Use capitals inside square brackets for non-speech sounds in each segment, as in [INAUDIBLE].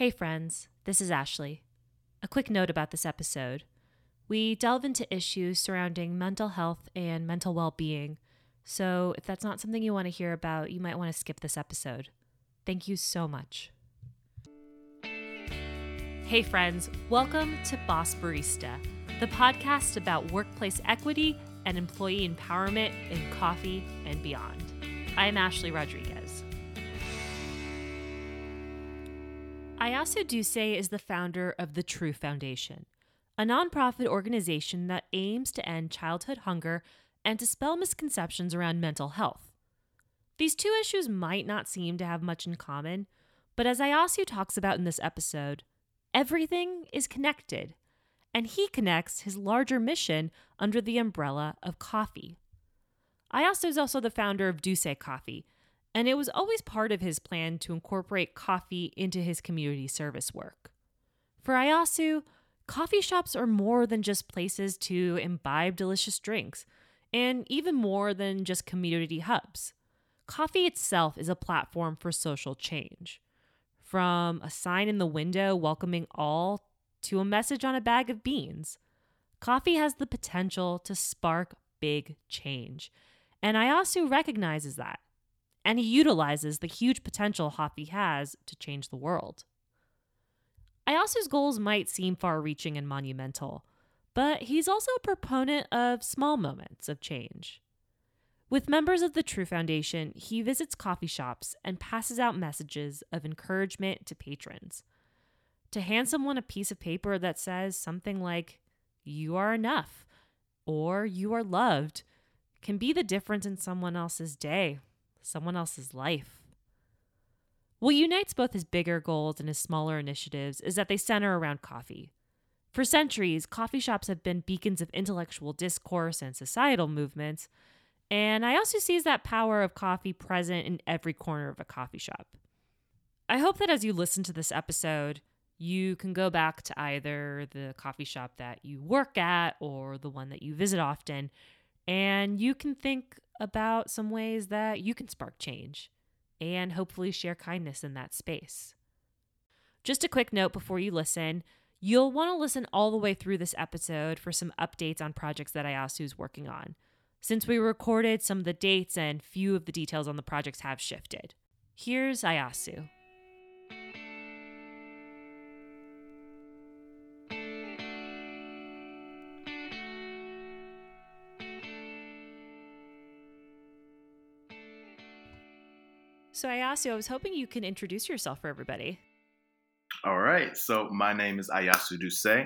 Hey, friends, this is Ashley. A quick note about this episode. We delve into issues surrounding mental health and mental well being, so if that's not something you want to hear about, you might want to skip this episode. Thank you so much. Hey, friends, welcome to Boss Barista, the podcast about workplace equity and employee empowerment in coffee and beyond. I'm Ashley Rodriguez. Iyasu Dusé is the founder of the True Foundation, a nonprofit organization that aims to end childhood hunger and dispel misconceptions around mental health. These two issues might not seem to have much in common, but as Iyasu talks about in this episode, everything is connected, and he connects his larger mission under the umbrella of coffee. Iyasu is also the founder of Dusé Coffee, and it was always part of his plan to incorporate coffee into his community service work. For Iyasu, coffee shops are more than just places to imbibe delicious drinks, and even more than just community hubs. Coffee itself is a platform for social change. From a sign in the window welcoming all to a message on a bag of beans, coffee has the potential to spark big change. And Iyasu recognizes that and he utilizes the huge potential Coffee has to change the world. Iyasu's goals might seem far reaching and monumental, but he's also a proponent of small moments of change. With members of the True Foundation, he visits coffee shops and passes out messages of encouragement to patrons. To hand someone a piece of paper that says something like, You are enough, or You are loved, can be the difference in someone else's day someone else's life. What unites both his bigger goals and his smaller initiatives is that they center around coffee. For centuries, coffee shops have been beacons of intellectual discourse and societal movements, and I also see that power of coffee present in every corner of a coffee shop. I hope that as you listen to this episode, you can go back to either the coffee shop that you work at or the one that you visit often, and you can think about some ways that you can spark change and hopefully share kindness in that space. Just a quick note before you listen you'll want to listen all the way through this episode for some updates on projects that Iyasu's working on. Since we recorded, some of the dates and few of the details on the projects have shifted. Here's Iyasu. So Iyasu, I was hoping you can introduce yourself for everybody. All right. So my name is Iyasu Dusé.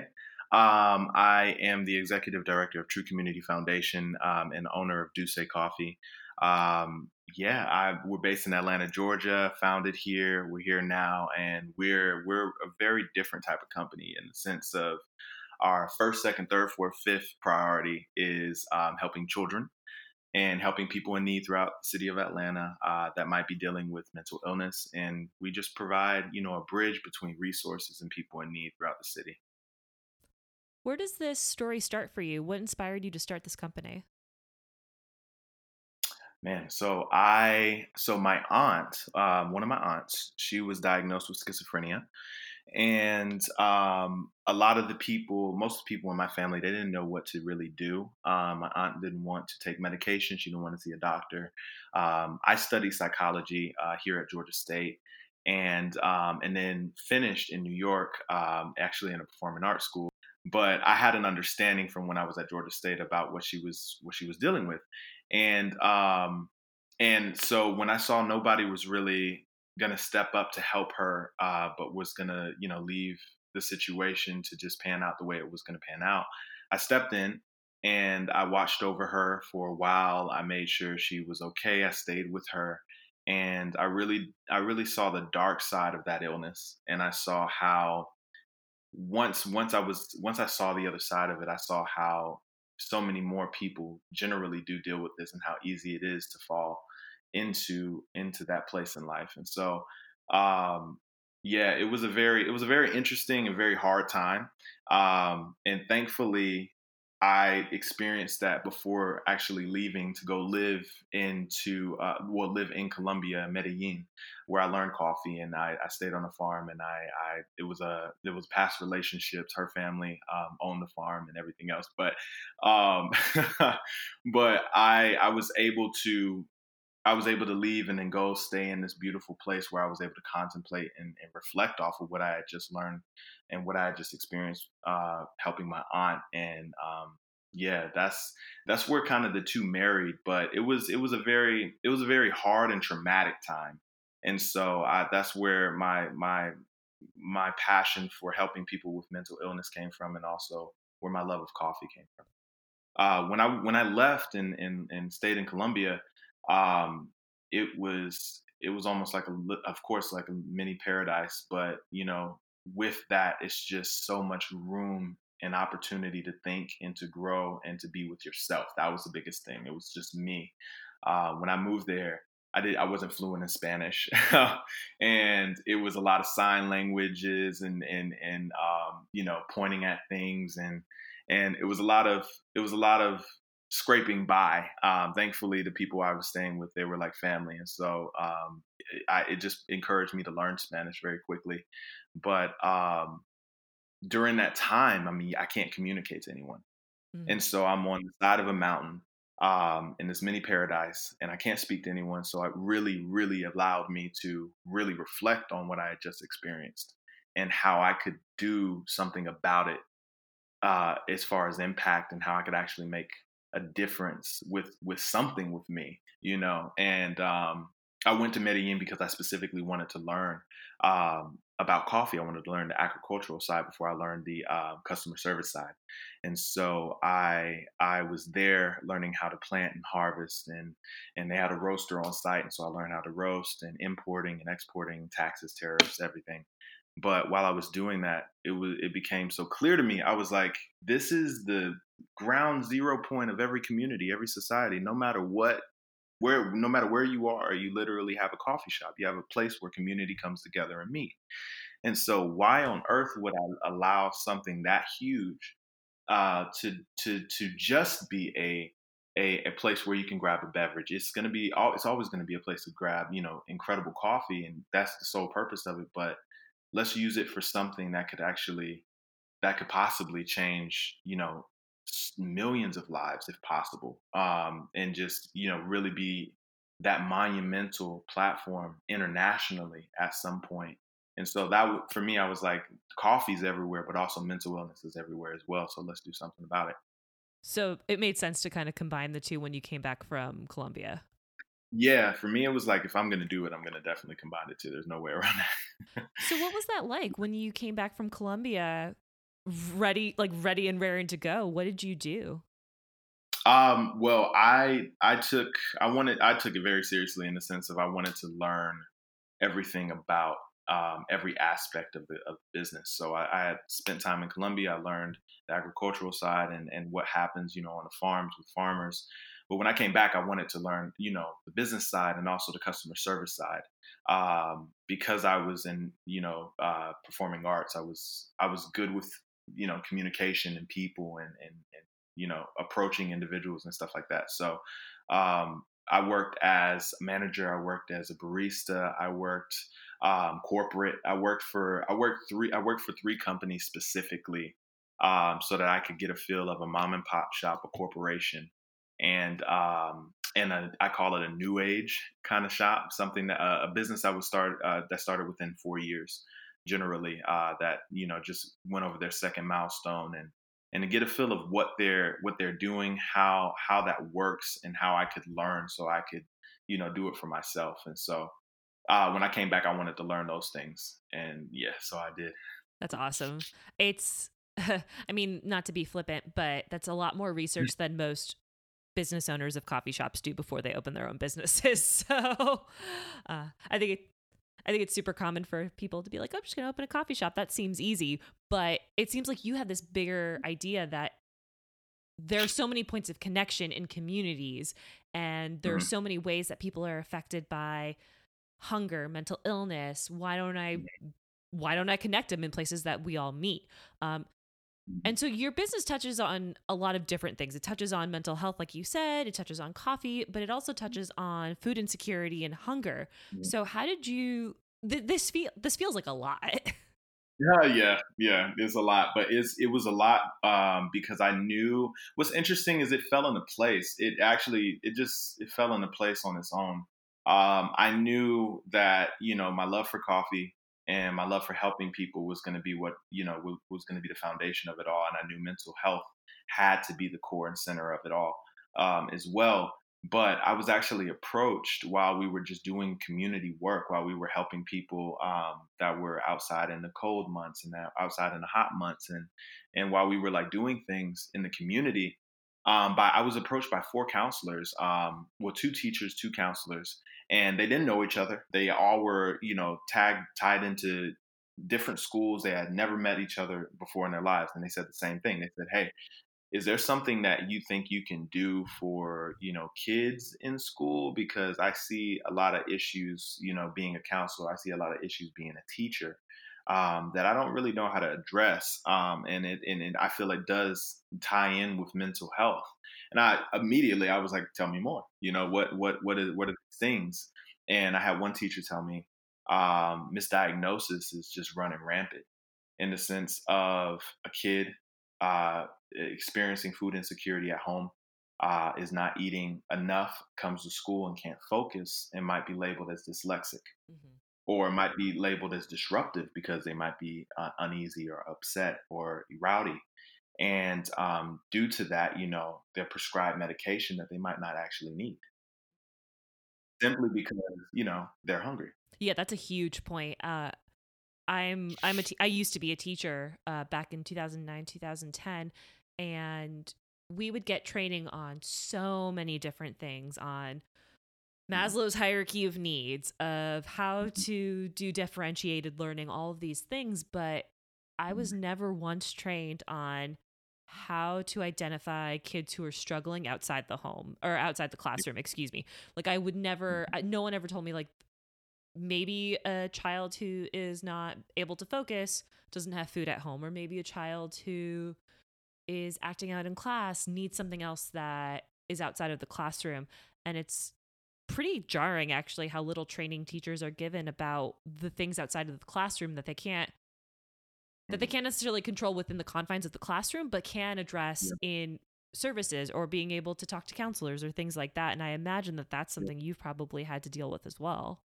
Um, I am the executive director of True Community Foundation um, and owner of Dusé Coffee. Um, yeah, I, we're based in Atlanta, Georgia. Founded here. We're here now, and we're we're a very different type of company in the sense of our first, second, third, fourth, fifth priority is um, helping children and helping people in need throughout the city of Atlanta uh, that might be dealing with mental illness. And we just provide, you know, a bridge between resources and people in need throughout the city. Where does this story start for you? What inspired you to start this company? Man, so I, so my aunt, um, one of my aunts, she was diagnosed with schizophrenia and um, a lot of the people, most people in my family, they didn't know what to really do. Um, my aunt didn't want to take medication; she didn't want to see a doctor. Um, I studied psychology uh, here at Georgia State, and um, and then finished in New York, um, actually in a performing arts school. But I had an understanding from when I was at Georgia State about what she was what she was dealing with, and um, and so when I saw nobody was really gonna step up to help her, uh, but was gonna you know leave the situation to just pan out the way it was gonna pan out. I stepped in and I watched over her for a while. I made sure she was okay. I stayed with her and I really I really saw the dark side of that illness and I saw how once once I was once I saw the other side of it, I saw how so many more people generally do deal with this and how easy it is to fall into into that place in life. And so, um, yeah, it was a very it was a very interesting and very hard time. Um, and thankfully, I experienced that before actually leaving to go live into, uh, well, live in Colombia, Medellin, where I learned coffee, and I, I stayed on a farm, and I, I, it was a, it was past relationships. Her family um, owned the farm and everything else, but, um, [LAUGHS] but I, I was able to I was able to leave and then go stay in this beautiful place where I was able to contemplate and, and reflect off of what I had just learned and what I had just experienced uh, helping my aunt. And um, yeah, that's that's where kind of the two married. But it was it was a very it was a very hard and traumatic time. And so I, that's where my my my passion for helping people with mental illness came from, and also where my love of coffee came from. Uh, when I when I left and, and and stayed in Colombia, um, it was it was almost like a of course like a mini paradise but you know with that it's just so much room and opportunity to think and to grow and to be with yourself. That was the biggest thing. It was just me. Uh, when i moved there i did i wasn't fluent in spanish [LAUGHS] and it was a lot of sign languages and and and um, you know pointing at things and and it was a lot of it was a lot of scraping by. Um, thankfully, the people I was staying with, they were like family, and so um, it, I, it, just encouraged me to learn Spanish very quickly. But um, during that time, I mean, I can't communicate to anyone, mm-hmm. and so I'm on the side of a mountain um, in this mini paradise, and I can't speak to anyone. So it really, really allowed me to really reflect on what I had just experienced and how I could do something about it uh, as far as impact and how I could actually make a difference with with something with me, you know. And um, I went to Medellin because I specifically wanted to learn um, about coffee. I wanted to learn the agricultural side before I learned the uh, customer service side. And so I I was there learning how to plant and harvest, and and they had a roaster on site, and so I learned how to roast and importing and exporting, taxes, tariffs, everything. But while I was doing that, it was it became so clear to me. I was like, this is the ground zero point of every community, every society, no matter what where no matter where you are, you literally have a coffee shop. You have a place where community comes together and meet. And so why on earth would I allow something that huge uh, to to to just be a, a a place where you can grab a beverage? It's to be it's always to be a place to grab you know incredible coffee, and that's the sole purpose of it. But let's use it for something that could actually that could possibly change you know millions of lives if possible um, and just you know really be that monumental platform internationally at some point. and so that for me i was like coffee's everywhere but also mental illness is everywhere as well so let's do something about it so it made sense to kind of combine the two when you came back from colombia yeah, for me, it was like if I'm gonna do it, I'm gonna definitely combine it too. There's no way around that. [LAUGHS] so, what was that like when you came back from Colombia, ready, like ready and raring to go? What did you do? Um, well, I I took I wanted I took it very seriously in the sense of I wanted to learn everything about um, every aspect of the of business. So I, I, had spent time in Colombia. I learned the agricultural side and and what happens, you know, on the farms with farmers. But when I came back, I wanted to learn, you know, the business side and also the customer service side. Um, because I was in, you know, uh, performing arts, I was I was good with, you know, communication and people and, and, and you know, approaching individuals and stuff like that. So um, I worked as a manager. I worked as a barista. I worked um, corporate. I worked for I worked three I worked for three companies specifically um, so that I could get a feel of a mom and pop shop, a corporation, and um, and a, I call it a new age kind of shop, something that uh, a business that was start uh, that started within four years, generally uh, that you know just went over their second milestone and and to get a feel of what they're what they're doing, how how that works, and how I could learn, so I could you know do it for myself. And so uh, when I came back, I wanted to learn those things, and yeah, so I did. That's awesome. It's [LAUGHS] I mean, not to be flippant, but that's a lot more research than most business owners of coffee shops do before they open their own businesses. [LAUGHS] So uh, I think it, I think it's super common for people to be like, oh, I'm just going to open a coffee shop. That seems easy. But it seems like you have this bigger idea that there are so many points of connection in communities, and there mm-hmm. are so many ways that people are affected by hunger, mental illness. Why don't I? Why don't I connect them in places that we all meet? Um, Mm-hmm. And so your business touches on a lot of different things. It touches on mental health, like you said, it touches on coffee, but it also touches on food insecurity and hunger. Mhm. So how did you th- this feel this feels like a lot. Yeah, yeah, yeah. It's a lot, but it's it was a lot um, because I knew. What's interesting is it fell into place. It actually it just it fell into place on its own. Um, I knew that you know my love for coffee and my love for helping people was going to be what you know was, going to be the foundation of it all, and I knew mental health had to be the core and center of it all um, as well but I was actually approached while we were just doing community work, while we were helping people um, that were outside in the cold months and outside in the hot months, and and while we were like doing things in the community, um, by I was approached by four counselors, um, well, two teachers, two counselors, and they didn't know each other. They all were, you know, tagged tied into different schools. They had never met each other before in their lives, and they said the same thing. They said, "Hey, is there something that you think you can do for you know kids in school because i see a lot of issues you know being a counselor i see a lot of issues being a teacher um, that i don't really know how to address um, and it and i feel it does tie in with mental health and i immediately i was like tell me more you know what what what is what are these things and i had one teacher tell me um, misdiagnosis is just running rampant in the sense of a kid uh, experiencing food insecurity at home, uh, is not eating enough, comes to school and can't focus, and might be labeled as dyslexic. Mm-hmm. Or might be labeled as disruptive because they might be uh, uneasy or upset or rowdy. And um, due to that, you know, they're prescribed medication that they might not actually need simply because, you know, they're hungry. Yeah, that's a huge point. Uh, I'm I'm a te- I used to be a teacher uh, back in 2009 2010 and we would get training on so many different things on Maslow's hierarchy of needs of how mm-hmm. to do differentiated learning all of these things but I was mm-hmm. never once trained on how to identify kids who are struggling outside the home or outside the classroom excuse me like i would never mm-hmm. no one ever told me like maybe a child who is not able to focus doesn't have food at home or maybe a child who is acting out in class needs something else that is outside of the classroom and it's pretty jarring actually how little training teachers are given about the things outside of the classroom that they can't that they mm-hmm. can't necessarily control within the confines of the classroom but can address yeah. in services or being able to talk to counselors or things like that and i imagine that that's something yeah. you've probably had to deal with as well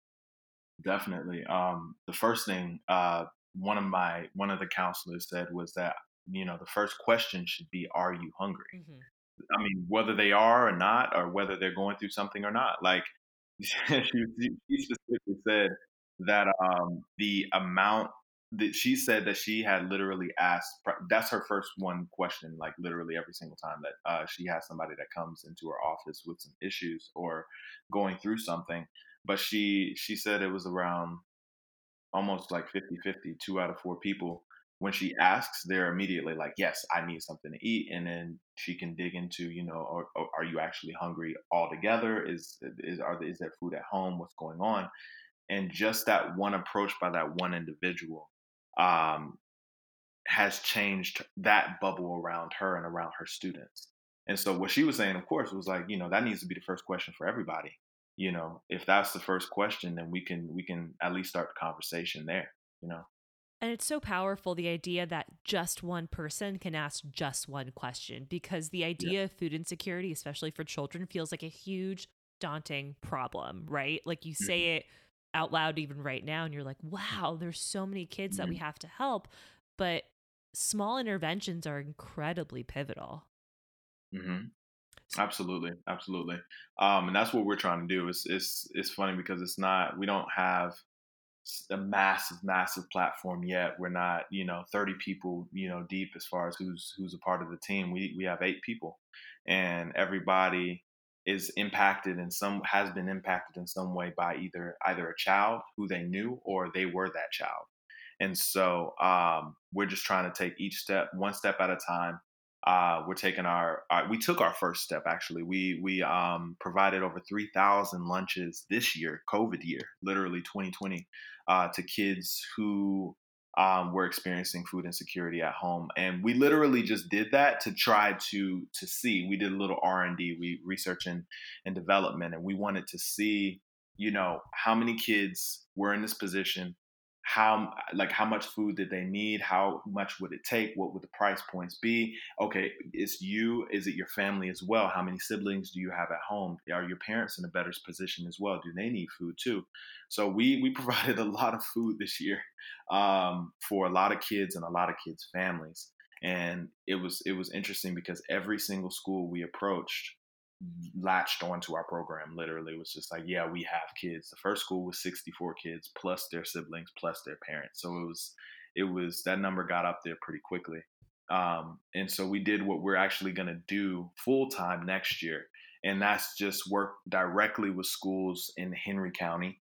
Definitely. Um, the first thing uh, one of my one of the counselors said was that you know the first question should be, "Are you hungry?" Mm-hmm. I mean, whether they are or not, or whether they're going through something or not. Like [LAUGHS] she, she specifically said that um, the amount that she said that she had literally asked. That's her first one question, like literally every single time that uh, she has somebody that comes into her office with some issues or going through something but she she said it was around almost like 50-50 two out of four people when she asks they're immediately like yes i need something to eat and then she can dig into you know or are you actually hungry altogether? Is is are is there food at home? What's going on? And just that one approach by that one individual um, has changed that bubble around her and around her students. And so what she was saying of course was like you know that needs to be the first question for everybody. You know if that's the first question then we can we can at least start the conversation there you know and it's so powerful the idea that just one person can ask just one question because the idea yeah. of food insecurity especially for children feels like a huge daunting problem right like you say mm-hmm. it out loud even right now and you're like wow there's so many kids mm-hmm. that we mm-hmm. have to help but small interventions are incredibly pivotal mm-hmm. Absolutely, absolutely, um, and that's what we're trying to do. It's it's it's funny because it's not we don't have a massive massive platform yet. We're not you know thirty people you know deep as far as who's who's a part of the team. We we have eight people, and everybody is impacted in some has been impacted in some way by either either a child who they knew or they were that child. And so um, we're just trying to take each step one step at a time uh, we're taking our, our, we took our first step actually we we um, provided over 3000 lunches this year covid year literally 2020 uh, to kids who um, were experiencing food insecurity at home, and we literally just did that to try to to see. We did a little R and D, we research and, and development, and we wanted to see, you know, how many kids were in this position, how like how much food did they need? How much would it take? What would the price points be? Okay it's you is it your family as well? How many siblings do you have at home? Are your parents in a better position as well? Do they need food too? So we we [LAUGHS] provided a lot of food this year um, for a lot of kids and a lot of kids families. And it was it was interesting because every single school we approached latched onto our program literally was just like yeah we have kids. The first school was 64 kids plus their siblings plus their parents. So it was it was that number got up there pretty quickly. Um, and so we did what we're actually going to do full time next year and that's just work directly with schools in henry county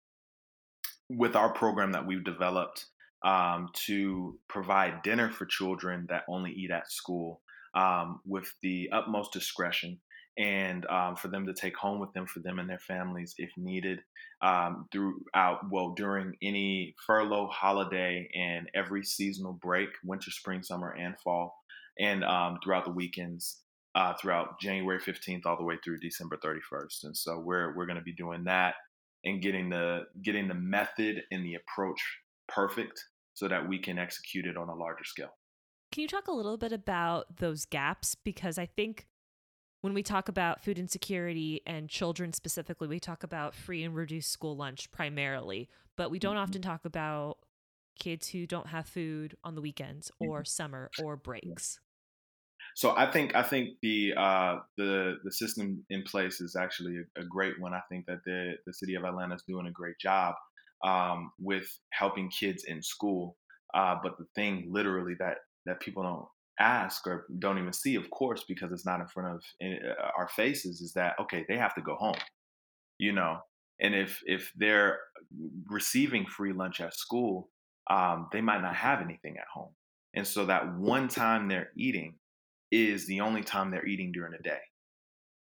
with our program that we've developed um, to provide dinner for children that only eat at school um, with the utmost discretion and um, for them to take home with them for them and their families if needed um, throughout well during any furlough holiday and every seasonal break winter spring summer and fall and um, throughout the weekends uh, throughout january 15th all the way through december 31st and so we're we're going to be doing that and getting the getting the method and the approach perfect so that we can execute it on a larger scale. Can you talk a little bit about those gaps? Because i think when we talk about food insecurity and children specifically, we talk about free and reduced school lunch primarily, but we don't mm-hmm. often talk about kids who don't have food on the weekends or mm-hmm. summer or breaks. So I think I think the uh, the the system in place is actually a, a, great one. I think that the the city of Atlanta is doing a great job um, with helping kids in school. Uh, but the thing, literally, that that people don't ask or don't even see, of course, because it's not in front of eh, our faces, is that okay? They have to go home, you know. And if if they're receiving free lunch at school, um, they might not have anything at home, and so that one time they're eating is the only time they're eating during the day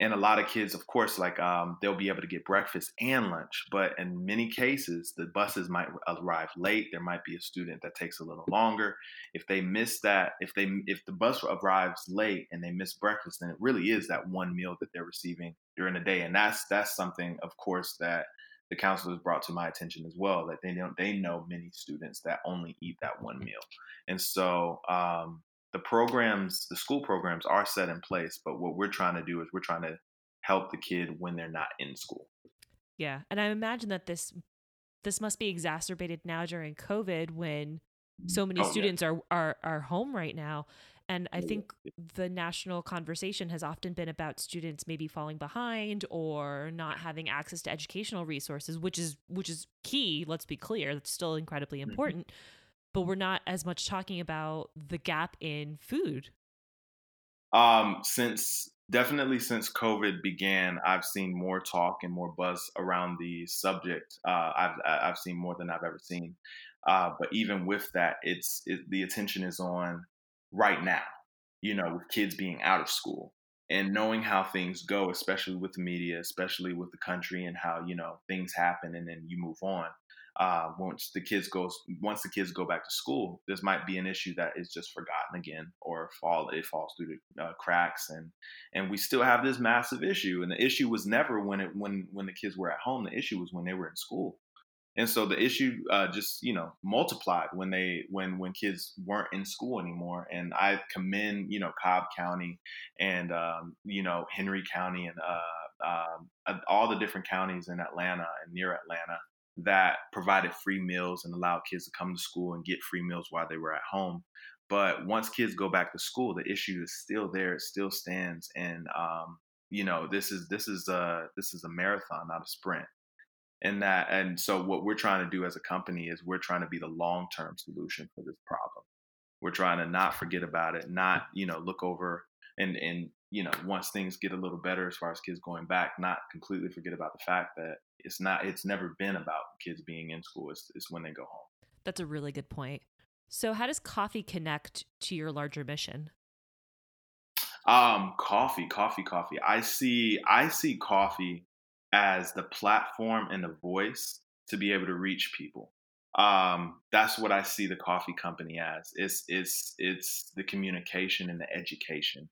and a lot of kids of course like um, they'll be able to get breakfast and lunch but in many cases the buses might arrive late there might be a student that takes a little longer. If they miss that if they if the bus arrives late and they miss breakfast then it really is that one meal that they're receiving during the day and that's that's something of course that the counselors brought to my attention as well that they know they know many students that only eat that one meal. And so um, the programs, the school programs are set in place, but what we're trying to do is we're trying to help the kid when they're not in school. Yeah, and I imagine that this this must be exacerbated now during COVID when so many oh, students yeah. are are are home right now. And I think the national conversation has often been about students maybe falling behind or not having access to educational resources, which is which is key, let's be clear, that's still incredibly mm-hmm. important. Mm-hmm but we're not as much talking about the gap in food. Um, since definitely since COVID began, I've seen more talk and more buzz around the subject. Uh, I've I've seen more than I've ever seen. Uh, but even with that, it's it, the attention is on right now. You know, with kids being out of school and knowing how things go, especially with the media, especially with the country, and how you know things happen and then you move on uh, once the kids goes once the kids go back to school, this might be an issue that is just forgotten again or fall it falls through the uh, cracks and and we still have this massive issue. And the issue was never when it when when the kids were at home. The issue was when they were in school. And so the issue uh, just you know multiplied when they when when kids weren't in school anymore. And I commend you know Cobb County and um, you know Henry County and uh, um, all the different counties in Atlanta and near Atlanta that provided free meals and allowed kids to come to school and get free meals while they were at home. But once kids go back to school, the issue is still there. It still stands, and um, you know this is this is a this is a marathon, not a sprint. And that and so what we're trying to do as a company is we're trying to be the long term solution for this problem. We're trying to not forget about it, not you know look over and and you know, once things get a little better as far as kids going back, not completely forget about the fact that it's not, it's never been about kids being in school. It's, it's when they go home. That's a really good point. So, how does coffee connect to your larger mission? Um, coffee, coffee, coffee. I see, I see coffee as the platform and the voice to be able to reach people. um, that's what I see the coffee company as. It's it's it's the communication and the education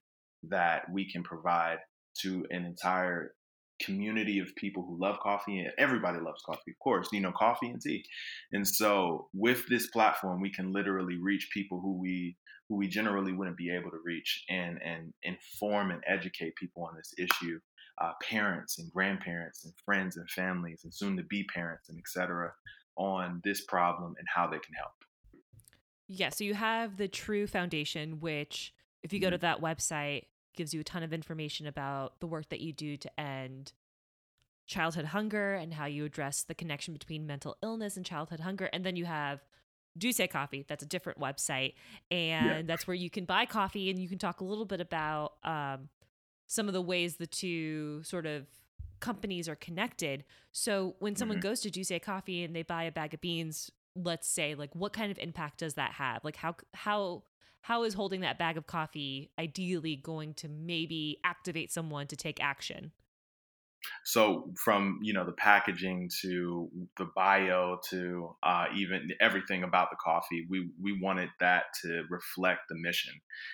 that we can provide to an entire community of people who love coffee and everybody loves coffee of course you know coffee and tea and so with this platform we can literally reach people who we who we generally wouldn't be able to reach and and inform and educate people on this issue uh, parents and grandparents and friends and families and soon to be parents and etc on this problem and how they can help yeah so you have the true foundation which if you go to mm-hmm. that website gives you a ton of information about the work that you do to end childhood hunger and how you address the connection between mental illness and childhood hunger. And then you have Dusé Coffee, that's a different website. And yeah. that's where you can buy coffee and you can talk a little bit about um, some of the ways the two sort of companies are connected. So when someone mm-hmm. goes to Dusé Coffee and they buy a bag of beans, let's say, like what kind of impact does that have? Like how how how is holding that bag of coffee ideally going to maybe activate someone to take action? So from you know the packaging to the bio to uh, even everything about the coffee, we we wanted that to reflect the mission.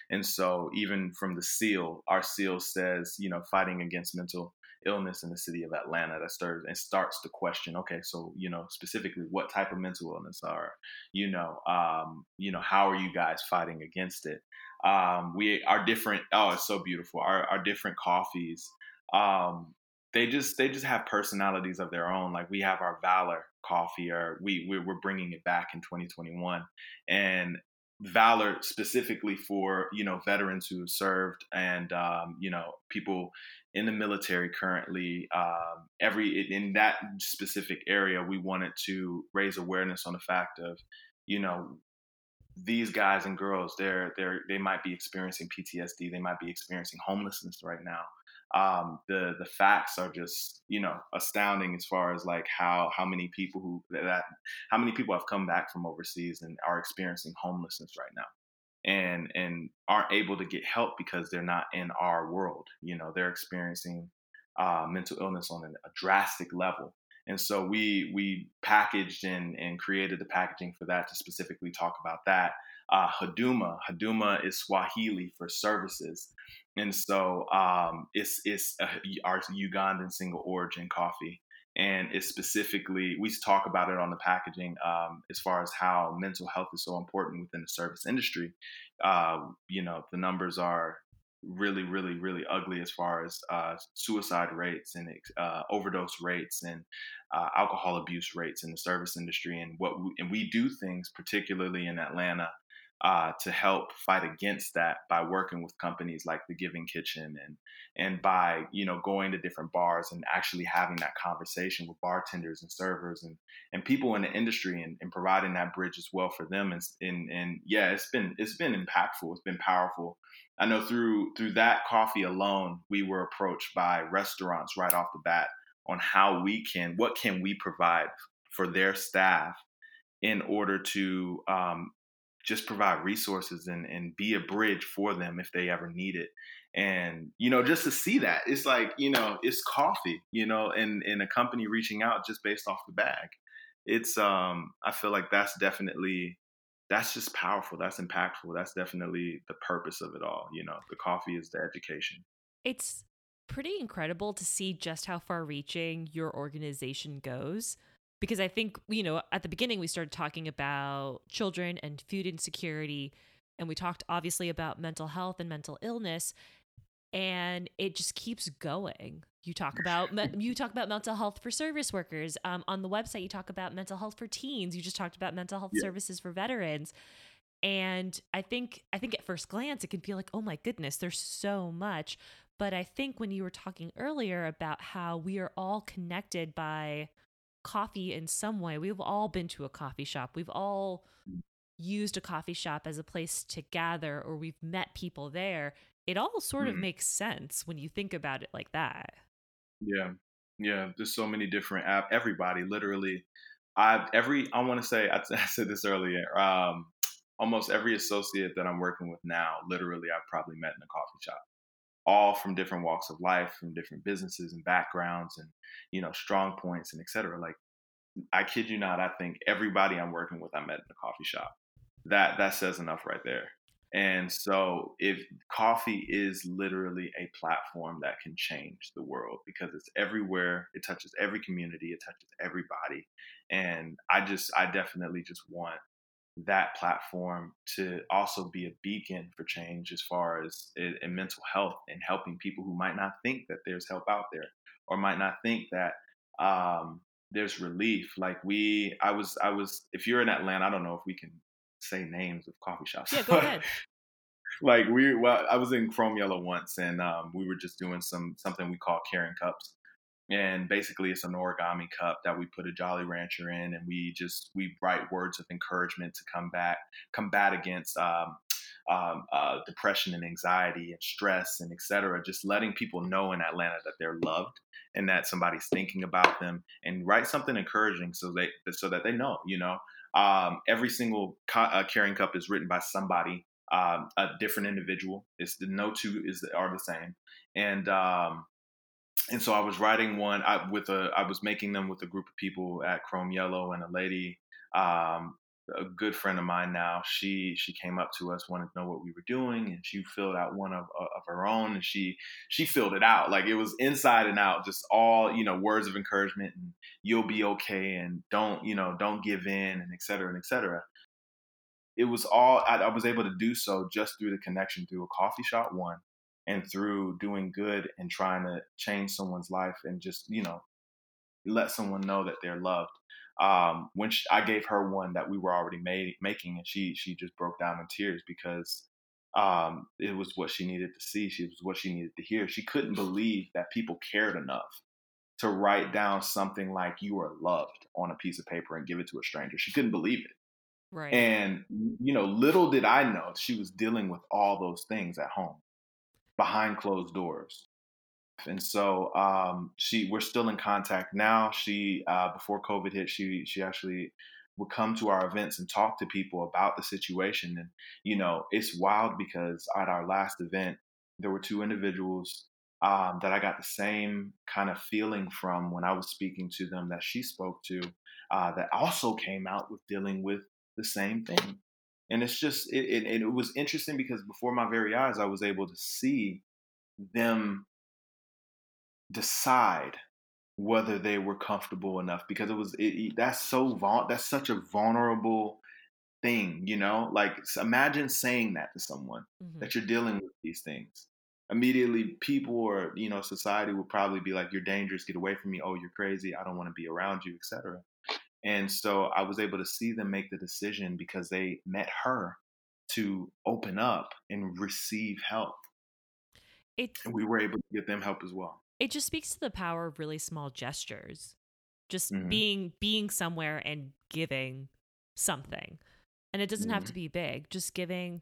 And so even from the seal, our seal says you know fighting against mental illness in the city of Atlanta that starts and starts to question, okay, so you know specifically what type of mental illness are, you know, um, you know how are you guys fighting against it? Um, we are different. Oh, it's so beautiful. Our our different coffees. Um, they just they just have personalities of their own. Like we have our Valor coffee, or we we're bringing it back in 2021, and valor specifically for you know veterans who have served and um, you know people in the military currently um, every in that specific area we wanted to raise awareness on the fact of you know these guys and girls they're they're they might be experiencing ptsd they might be experiencing homelessness right now um, the the facts are just you know astounding as far as like how how many people who that how many people have come back from overseas and are experiencing homelessness right now and and aren't able to get help because they're not in our world you know they're experiencing uh, mental illness on a drastic level and so we we packaged and and created the packaging for that to specifically talk about that uh, Haduma. Huduma is Swahili for services. And so um, it's, it's a, our Ugandan single origin coffee. And it's specifically, we talk about it on the packaging um, as far as how mental health is so important within the service industry. Uh, you know, the numbers are really, really, really ugly as far as uh, suicide rates and uh, overdose rates and uh, alcohol abuse rates in the service industry. And what we, and we do things, particularly in Atlanta, uh, to help fight against that by working with companies like the Giving Kitchen and and by you know going to different bars and actually having that conversation with bartenders and servers and and people in the industry and, and providing that bridge as well for them. And, and and yeah it's been it's been impactful. It's been powerful. I know through through that coffee alone we were approached by restaurants right off the bat on how we can what can we provide for their staff in order to um, just provide resources and, and be a bridge for them if they ever need it. And, you know, just to see that, it's like, you know, it's coffee, you know, and, and a company reaching out just based off the bag. It's, um, I feel like that's definitely, that's just powerful. That's impactful. That's definitely the purpose of it all. You know, the coffee is the education. It's pretty incredible to see just how far reaching your organization goes because I think, you know, at the beginning we started talking about children and food insecurity and we talked obviously about mental health and mental illness and it just keeps going. You talk about you talk about mental health for service workers. Um, on the website, you talk about mental health for teens. You just talked about mental health yeah. services for veterans. And I think I think at first glance it can feel like, oh my goodness, there's so much. But I think when you were talking earlier about how we are all connected by coffee in some way. We've all been to a coffee shop. We've all used a coffee shop as a place to gather or we've met people there. It all sort mm. of makes sense when you think about it like that. Yeah. Yeah, there's so many different app everybody literally I every I want to say I, [LAUGHS] I, said this earlier um almost every associate that I'm working with now literally I've probably met in a coffee shop all from different walks of life, from different businesses and backgrounds, and you know, strong points and etc. Like I kid you not, I think everybody I'm working with I met in a coffee shop. That that says enough right there. And so if coffee is literally a platform that can change the world because it's everywhere, it touches every community, it touches everybody. And I just I definitely just want that platform to also be a beacon for change as far as in, in mental health and helping people who might not think that there's help out there or might not think that um, there's relief. Like we, I was, I was. If you're in Atlanta, I don't know if we can say names of coffee shops. Yeah, go ahead. [LAUGHS] like we, well, I was in Chrome Yellow once, and um, we were just doing some something we call caring cups, and basically it's an origami cup that we put a Jolly Rancher in, and we just we write words of encouragement to come back, combat against um, um, uh, depression and anxiety and stress and etc. Just letting people know in Atlanta that they're loved and that somebody's thinking about them, and write something encouraging so they so that they know. You know, um, every single co- uh, caring cup is written by somebody, um, a different individual. It's the no two is the, are the same, and um, and so I was writing one I, with a I was making them with a group of people at Chrome Yellow and a lady um, a good friend of mine now, she she came up to us, wanted to know what we were doing, and she filled out one of uh, of her own, and she she filled it out like it was inside and out, just all you know words of encouragement, and you'll be okay, and don't you know don't give in, and et cetera, and et cetera. It was all I, I was able to do so just through the connection through a coffee shop one, and through doing good and trying to change someone's life, and just you know let someone know that they're loved um, when she, I gave her one that we were already made, making, and she she just broke down in tears because um, it was what she needed to see. She was what she needed to hear. She couldn't believe that people cared enough to write down something like "you are loved" on a piece of paper and give it to a stranger. She couldn't believe it. Right. And you know, little did I know she was dealing with all those things at home, behind closed doors and so um, she we're still in contact now. She uh, before COVID hit, she she actually would come to our events and talk to people about the situation. And you know, it's wild because at our last event, there were two individuals um, that I got the same kind of feeling from when I was speaking to them that she spoke to, uh, that also came out with dealing with the same thing. And it's just it, it, it was interesting because before my very eyes, I was able to see them decide whether they were comfortable enough because it was it, that's so that's such a vulnerable thing you know? Like imagine saying that to someone mm-hmm. that you're dealing with these things. Immediately people or you know society would probably be like you're dangerous. Get away from me. Oh you're crazy. I don't want to be around you etc and so i was able to see them make the decision because they met her to open up and receive help it, and we were able to get them help as well it just speaks to the power of really small gestures just mm-hmm. being being somewhere and giving something and it doesn't mm-hmm. have to mm-hmm. be big just giving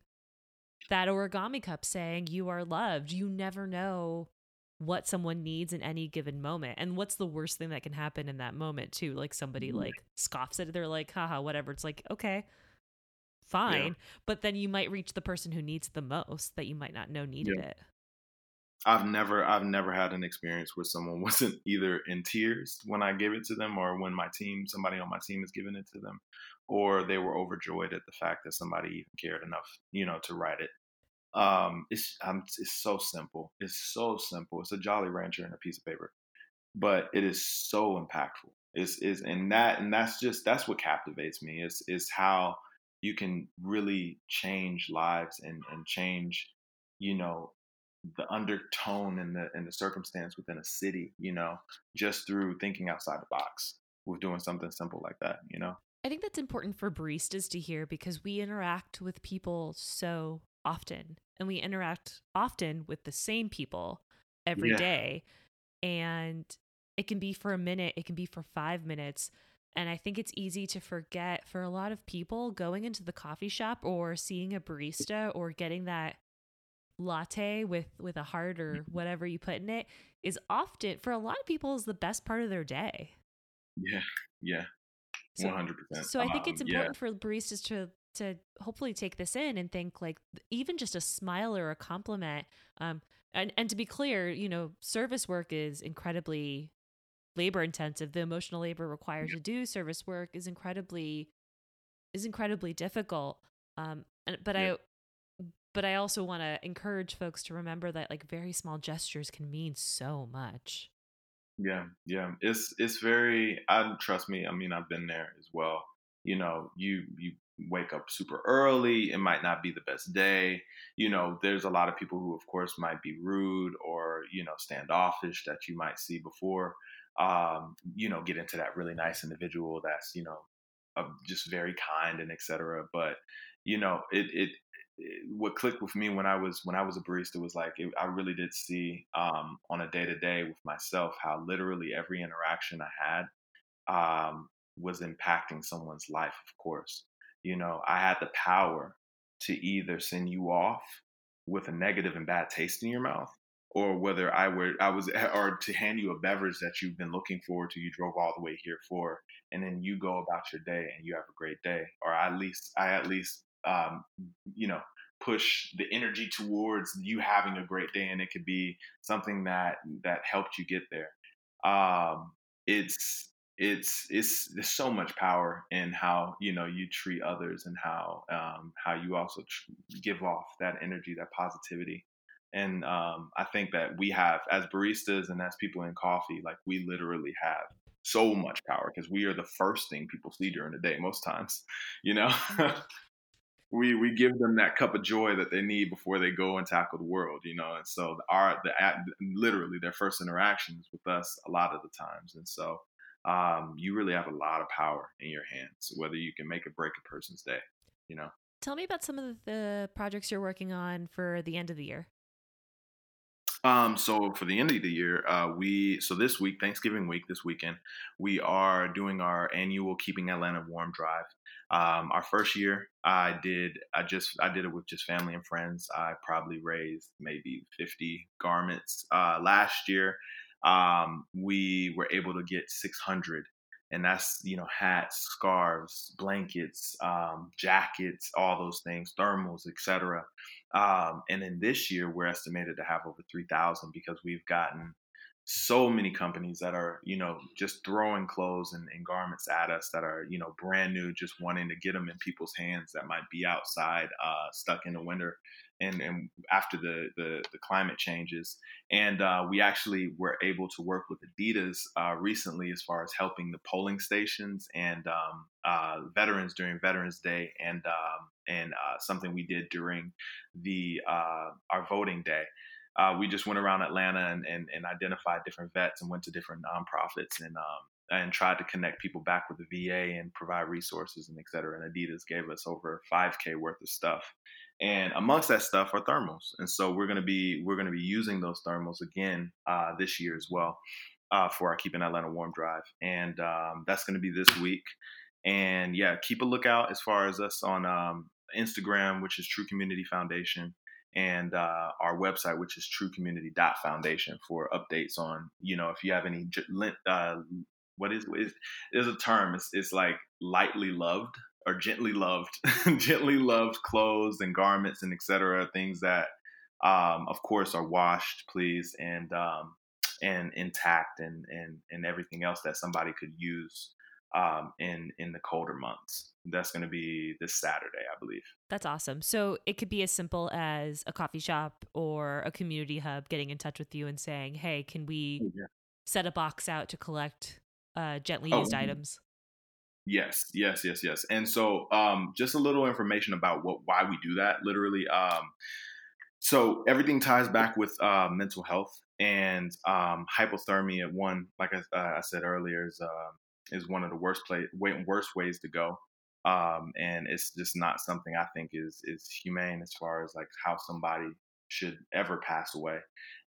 that origami cup saying you are loved you never know what someone needs in any given moment and what's the worst thing that can happen in that moment too like somebody mm-hmm. like scoffs at it they're like haha whatever it's like okay fine yeah. but then you might reach the person who needs the most that you might not know needed yeah. it I've never I've never had an experience where someone [LAUGHS] wasn't either in tears when I give it to them or when my team somebody on my team is giving it to them or they were overjoyed at the fact that somebody even cared enough, you know, to write it. Um, it's um, it's so simple. It's so simple. It's a Jolly Rancher and a piece of paper, but it is so impactful. Is is and that and that's just that's what captivates me. Is is how you can really change lives and and change, you know, the undertone and the and the circumstance within a city, you know, just through thinking outside the box with doing something simple like that, you know. I think that's important for baristas to hear because we interact with people so often and we interact often with the same people every yeah. day, And it can be for a minute, it can be for five minutes. And I think it's easy to forget for a lot of people going into the coffee shop or seeing a barista or getting that latte with with a heart or mm-hmm. whatever you put in it is often for a lot of people is the best part of their day. Yeah, yeah, one hundred percent. So I think it's um, important yeah. for baristas to to hopefully take this in and think like even just a smile or a compliment. Um, and and to be clear, you know, service work is incredibly labor intensive. The emotional labor required to do service work is incredibly is incredibly difficult. Um, and, but yeah. I but I also want to encourage folks to remember that like very small gestures can mean so much. Yeah, yeah. It's it's very I trust me, I mean I've been there as well. You know, you you wake up super early, it might not be the best day. You know, there's a lot of people who of course might be rude or, you know, standoffish that you might see before um, you know, get into that really nice individual that's, you know, just very kind and etc. But, you know, it, it, what clicked with me when I was when I was a barista was like it, I really did see um, on a day to day with myself how literally every interaction I had um, was impacting someone's life. Of course, you know I had the power to either send you off with a negative and bad taste in your mouth, or whether I were I was [LAUGHS] or to hand you a beverage that you've been looking forward to, you drove all the way here for, and then you go about your day and you have a great day, or at least I at least um, you know push the energy towards you having a great day, and it could be something that that helped you get there. Um, it's it's it's there's so much power in how you know you treat others and how um, how you also tr- give off that energy, that positivity. And um, I think that we have, as baristas and as people in coffee, like we literally have so much power because we are the first thing people see during the day most times. [LAUGHS] You know, [LAUGHS] we we give them that cup of joy that they need before they go and tackle the world. You know, and so our the literally their first interactions with us a lot of the times, and so um, you really have a lot of power in your hands, whether you can make or break a person's day. You know. Tell me about some of the projects you're working on for the end of the year. Um, so for the end of the year, uh, we so this week, Thanksgiving week, this weekend, we are doing our annual Keeping Atlanta Warm drive. Um, our first year, I did I just I did it with just family and friends. I probably raised maybe 50 garments. Uh, last year, um, we were able to get 600 and that's you know hats scarves blankets um, jackets all those things thermals etc um, and then this year we're estimated to have over 3000 because we've gotten so many companies that are you know just throwing clothes and, and, garments at us that are you know brand new just wanting to get them in people's hands that might be outside uh, stuck in the winter and, and after the, the, the climate changes. And uh, we actually were able to work with Adidas uh, recently as far as helping the polling stations and um, uh, veterans during Veterans Day, and um, and uh, something we did during the uh, our voting day. Uh, we just went around Atlanta and, and, and, identified different vets and went to different nonprofits and um, and tried to connect people back with the VA and provide resources and et cetera. And Adidas gave us over 5K worth of stuff and amongst that stuff are thermals. And so we're going to be we're going to be using those thermals again uh, this year as well uh, for our keeping atlanta warm drive. And um, that's going to be this week. And yeah keep a lookout as far as us on um, instagram which is true community foundation and uh, our website which is truecommunity.foundation for updates on you know if you have any uh, what is, is there's a term. It's, it's like lightly loved or gently loved, [LAUGHS] gently loved clothes and garments and etc. Things that, um, of course, are washed, please, and um, and intact and and and everything else that somebody could use um, in in the colder months. That's going to be this Saturday, I believe. That's awesome. So it could be as simple as a coffee shop or a community hub getting in touch with you and saying, "Hey, can we yeah. set a box out to collect uh, gently oh, used oh, items?" Yes, yes, yes, yes. And so, um, just a little information about what why we do that. Literally, um, so everything ties back with uh, mental health and um, hypothermia. One, like I, uh, I said earlier, is uh, is one of the worst play worst ways to go. Um, and it's just not something I think is is humane as far as like how somebody should ever pass away.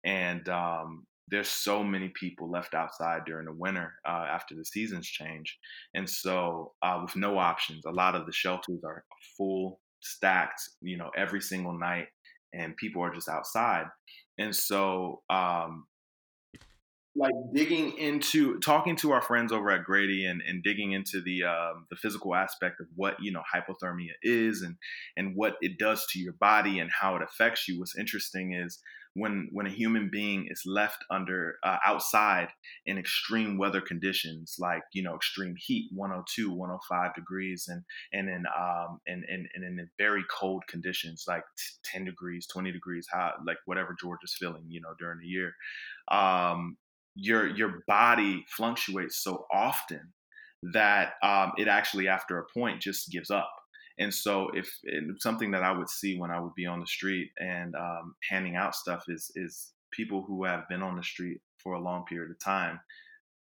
And um, there's so many people left outside during the winter uh, after the seasons change. And so, uh, with no options, a lot of the shelters are full, stacked, you know, every single night, and people are just outside. And so, um, like digging into talking to our friends over at Grady and, and digging into the um, the physical aspect of what you know hypothermia is and and what it does to your body and how it affects you. What's interesting is when when a human being is left under uh, outside in extreme weather conditions like you know extreme heat 102 105 degrees and and in um and, and, and in very cold conditions like 10 degrees 20 degrees hot like whatever georgia's feeling you know during the year um your your body fluctuates so often that um, it actually after a point just gives up and so, if something that I would see when I would be on the street and um, handing out stuff is is people who have been on the street for a long period of time,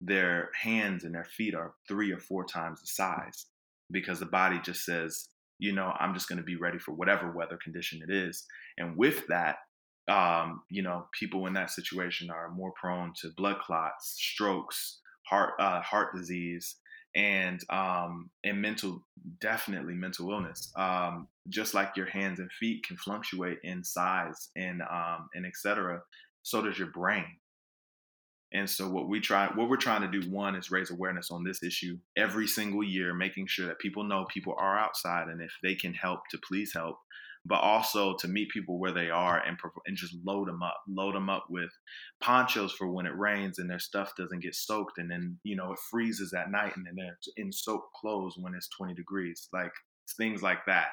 their hands and their feet are three or four times the size because the body just says, you know, I'm just going to be ready for whatever weather condition it is. And with that, um, you know, people in that situation are more prone to blood clots, strokes, heart uh, heart disease, and um, and mental definitely mental illness. Um, just like your hands and feet can fluctuate in size and um, and etc so does your brain. And so what we try what we're trying to do one is raise awareness on this issue every single year making sure that people know people are outside and if they can help to please help but also to meet people where they are and and just load them up, load them up with ponchos for when it rains and their stuff doesn't get soaked, and then you know it freezes at night and then they're in soaked clothes when it's 20 degrees, like things like that.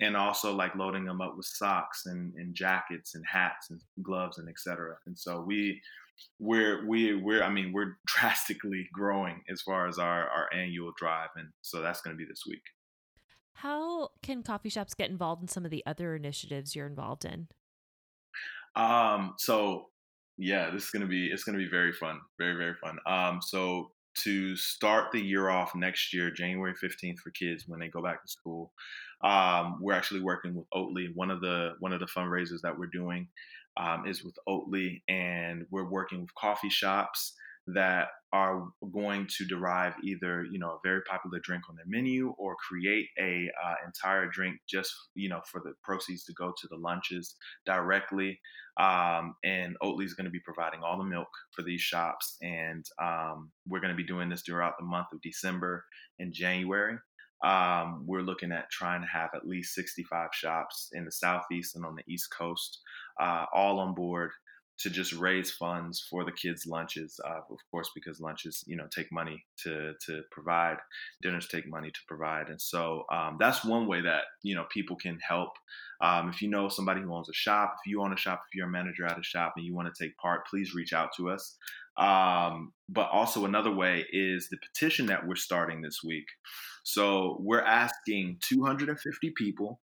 And also like loading them up with socks and, and jackets and hats and gloves and etc. And so we we're we we're I mean we're [LAUGHS] drastically growing as far as our our annual drive, and so that's going to be this week. How can coffee shops get involved in some of the other initiatives you're involved in? Um, so yeah, this is gonna be it's gonna be very fun, very very fun. Um, so to start the year off next year, January fifteenth for kids when they go back to school, um, we're actually working with Oatly. One of the one of the fundraisers that we're doing um, is with Oatly, and we're working with coffee shops that are going to derive either you know a very popular drink on their menu or create a uh, entire drink just you know for the proceeds to go to the lunches directly. Um, and oatly is going to be providing all the milk for these shops and um, we're going to be doing this throughout the month of december and january. Um, we're looking at trying to have at least 65 shops in the southeast and on the east coast uh, all on board to just raise funds for the kids' lunches. Uh, of course, because lunches, you know, take money to to provide. Dinners take money to provide, and so um, that's one way that you know people can help. Um, if you know somebody who owns a shop, if you own a shop, if you're a manager at a shop and you want to take part, please reach out to us. Um, but also another way is the petition that we're starting this week. So we're asking 250 people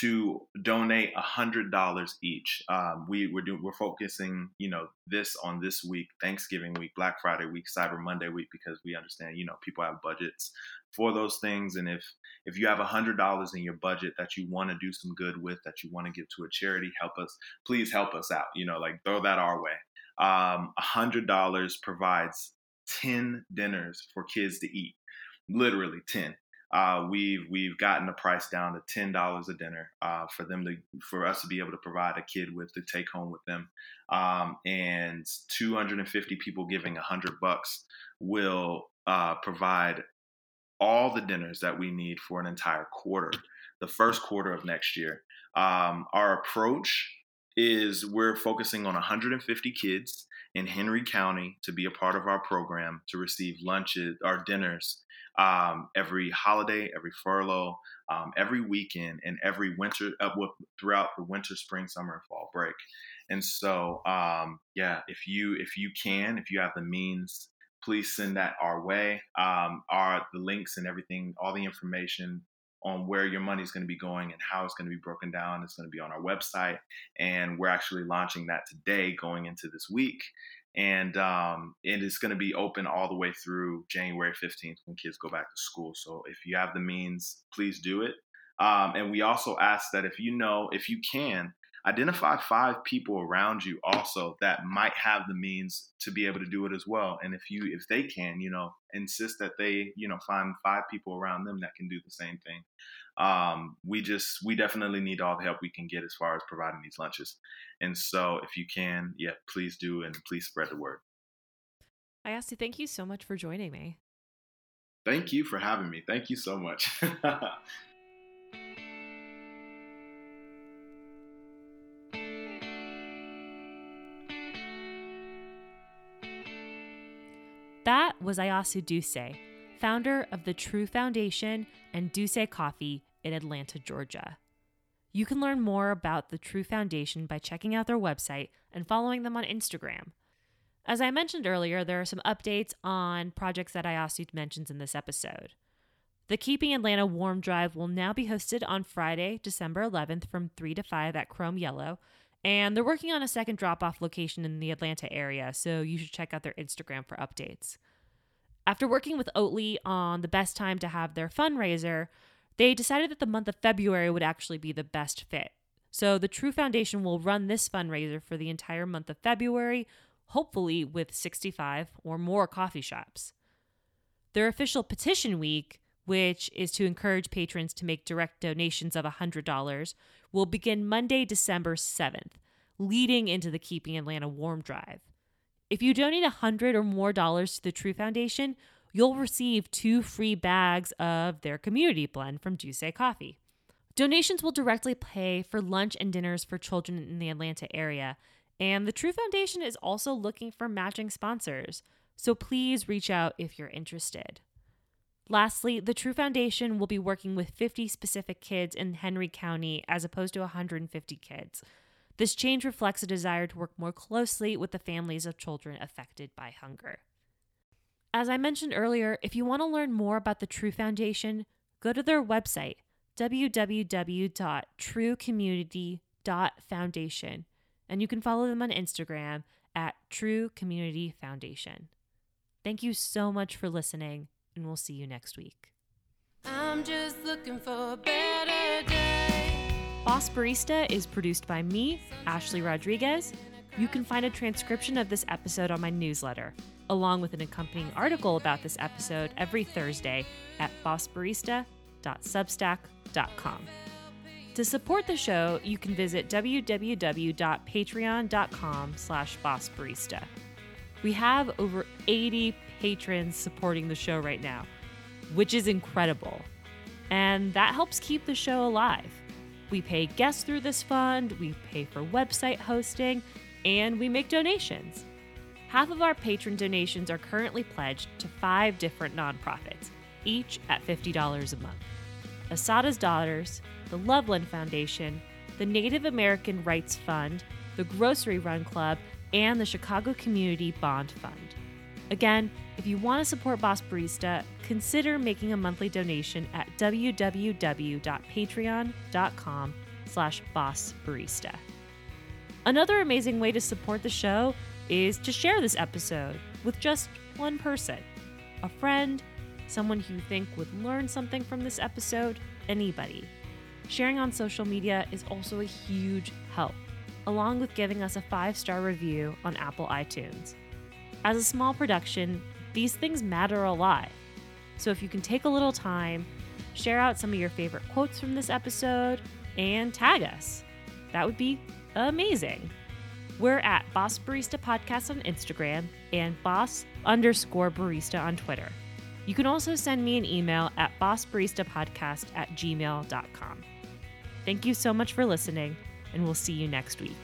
to donate a hundred dollars each. Um, we we're doing we're focusing you know this on this week, Thanksgiving week, Black Friday week, Cyber Monday week, because we understand you know people have budgets for those things, and if if you have a hundred dollars in your budget that you want to do some good with, that you want to give to a charity, help us, please help us out. You know, like throw that our way. Um, a hundred dollars provides ten dinners for kids to eat, literally ten uh, we've we've gotten the price down to ten dollars a dinner uh, for them to for us to be able to provide a kid with to take home with them, um, and 250 people giving hundred bucks will uh, provide all the dinners that we need for an entire quarter, the first quarter of next year. Um, our approach is we're focusing on 150 kids in Henry County to be a part of our program to receive lunches or dinners um, every holiday, every furlough, um, every weekend, and every winter uh, throughout the winter, spring, summer, and fall break. And so, um, yeah, if you if you can, if you have the means, please send that our way. Um, our the links and everything, all the information on where your money is going to be going and how it's going to be broken down. It's going to be on our website, and we're actually launching that today, going into this week and um, and it's going to be open all the way through January 15th when kids go back to school. So if you have the means, please do it. Um, and we also ask that if you know, if you can, identify five people around you also that might have the means to be able to do it as well. And if you, if they can, you know, insist that they, you know, find five people around them that can do the same thing um, we just we definitely need all the help we can get as far as providing these lunches. And so if you can yeah please do and please spread the word. Iyasu thank you so much for joining me. Thank you for having me. Thank you so much. [LAUGHS] That was Iyasu Dusé, founder of the True Foundation and Dusé Coffee in Atlanta, Georgia. You can learn more about the True Foundation by checking out their website and following them on Instagram. As I mentioned earlier, there are some updates on projects that Iyasu mentions in this episode. The Keeping Atlanta Warm Drive will now be hosted on Friday, December 11th from 3 to 5 at Chrome Yellow. And they're working on a second drop off location in the Atlanta area, so you should check out their Instagram for updates. After working with Oatly on the best time to have their fundraiser, they decided that the month of February would actually be the best fit. So the True Foundation will run this fundraiser for the entire month of February, hopefully with 65 or more coffee shops. Their official petition week which is to encourage patrons to make direct donations of $100, will begin Monday, December 7th, leading into the Keeping Atlanta Warm Drive. If you donate a 100 or more dollars to the True Foundation, you'll receive two free bags of their community blend from Dusé Coffee. Donations will directly pay for lunch and dinners for children in the Atlanta area, and the True Foundation is also looking for matching sponsors, so please reach out if you're interested. Lastly, the True Foundation will be working with 50 specific kids in Henry County as opposed to 150 kids. This change reflects a desire to work more closely with the families of children affected by hunger. As I mentioned earlier, if you want to learn more about the True Foundation, go to their website, www.truecommunity.foundation, and you can follow them on Instagram at True Community Foundation. Thank you so much for listening and we'll see you next week. I'm just looking for a better day. Boss Barista is produced by me, Ashley Rodriguez. You can find a transcription of this episode on my newsletter, along with an accompanying article about this episode every Thursday at bossbarista.substack.com. To support the show, you can visit www.patreon.com slash bossbarista. We have over 80 patrons supporting the show right now, which is incredible. And that helps keep the show alive. We pay guests through this fund, we pay for website hosting, and we make donations. Half of our patron donations are currently pledged to five different nonprofits, each at $50 a month Assata's Daughters, the Loveland Foundation, the Native American Rights Fund, the Grocery Run Club, and the Chicago Community Bond Fund. Again, if you want to support Boss Barista, consider making a monthly donation at www.patreon.com slash bossbarista. Another amazing way to support the show is to share this episode with just one person, a friend, someone who you think would learn something from this episode, anybody. Sharing on social media is also a huge help along with giving us a five star review on Apple iTunes. As a small production, these things matter a lot. So if you can take a little time, share out some of your favorite quotes from this episode, and tag us, that would be amazing. We're at Boss Barista Podcast on Instagram and Boss underscore barista on Twitter. You can also send me an email at bossbaristapodcast at gmail.com. Thank you so much for listening and we'll see you next week.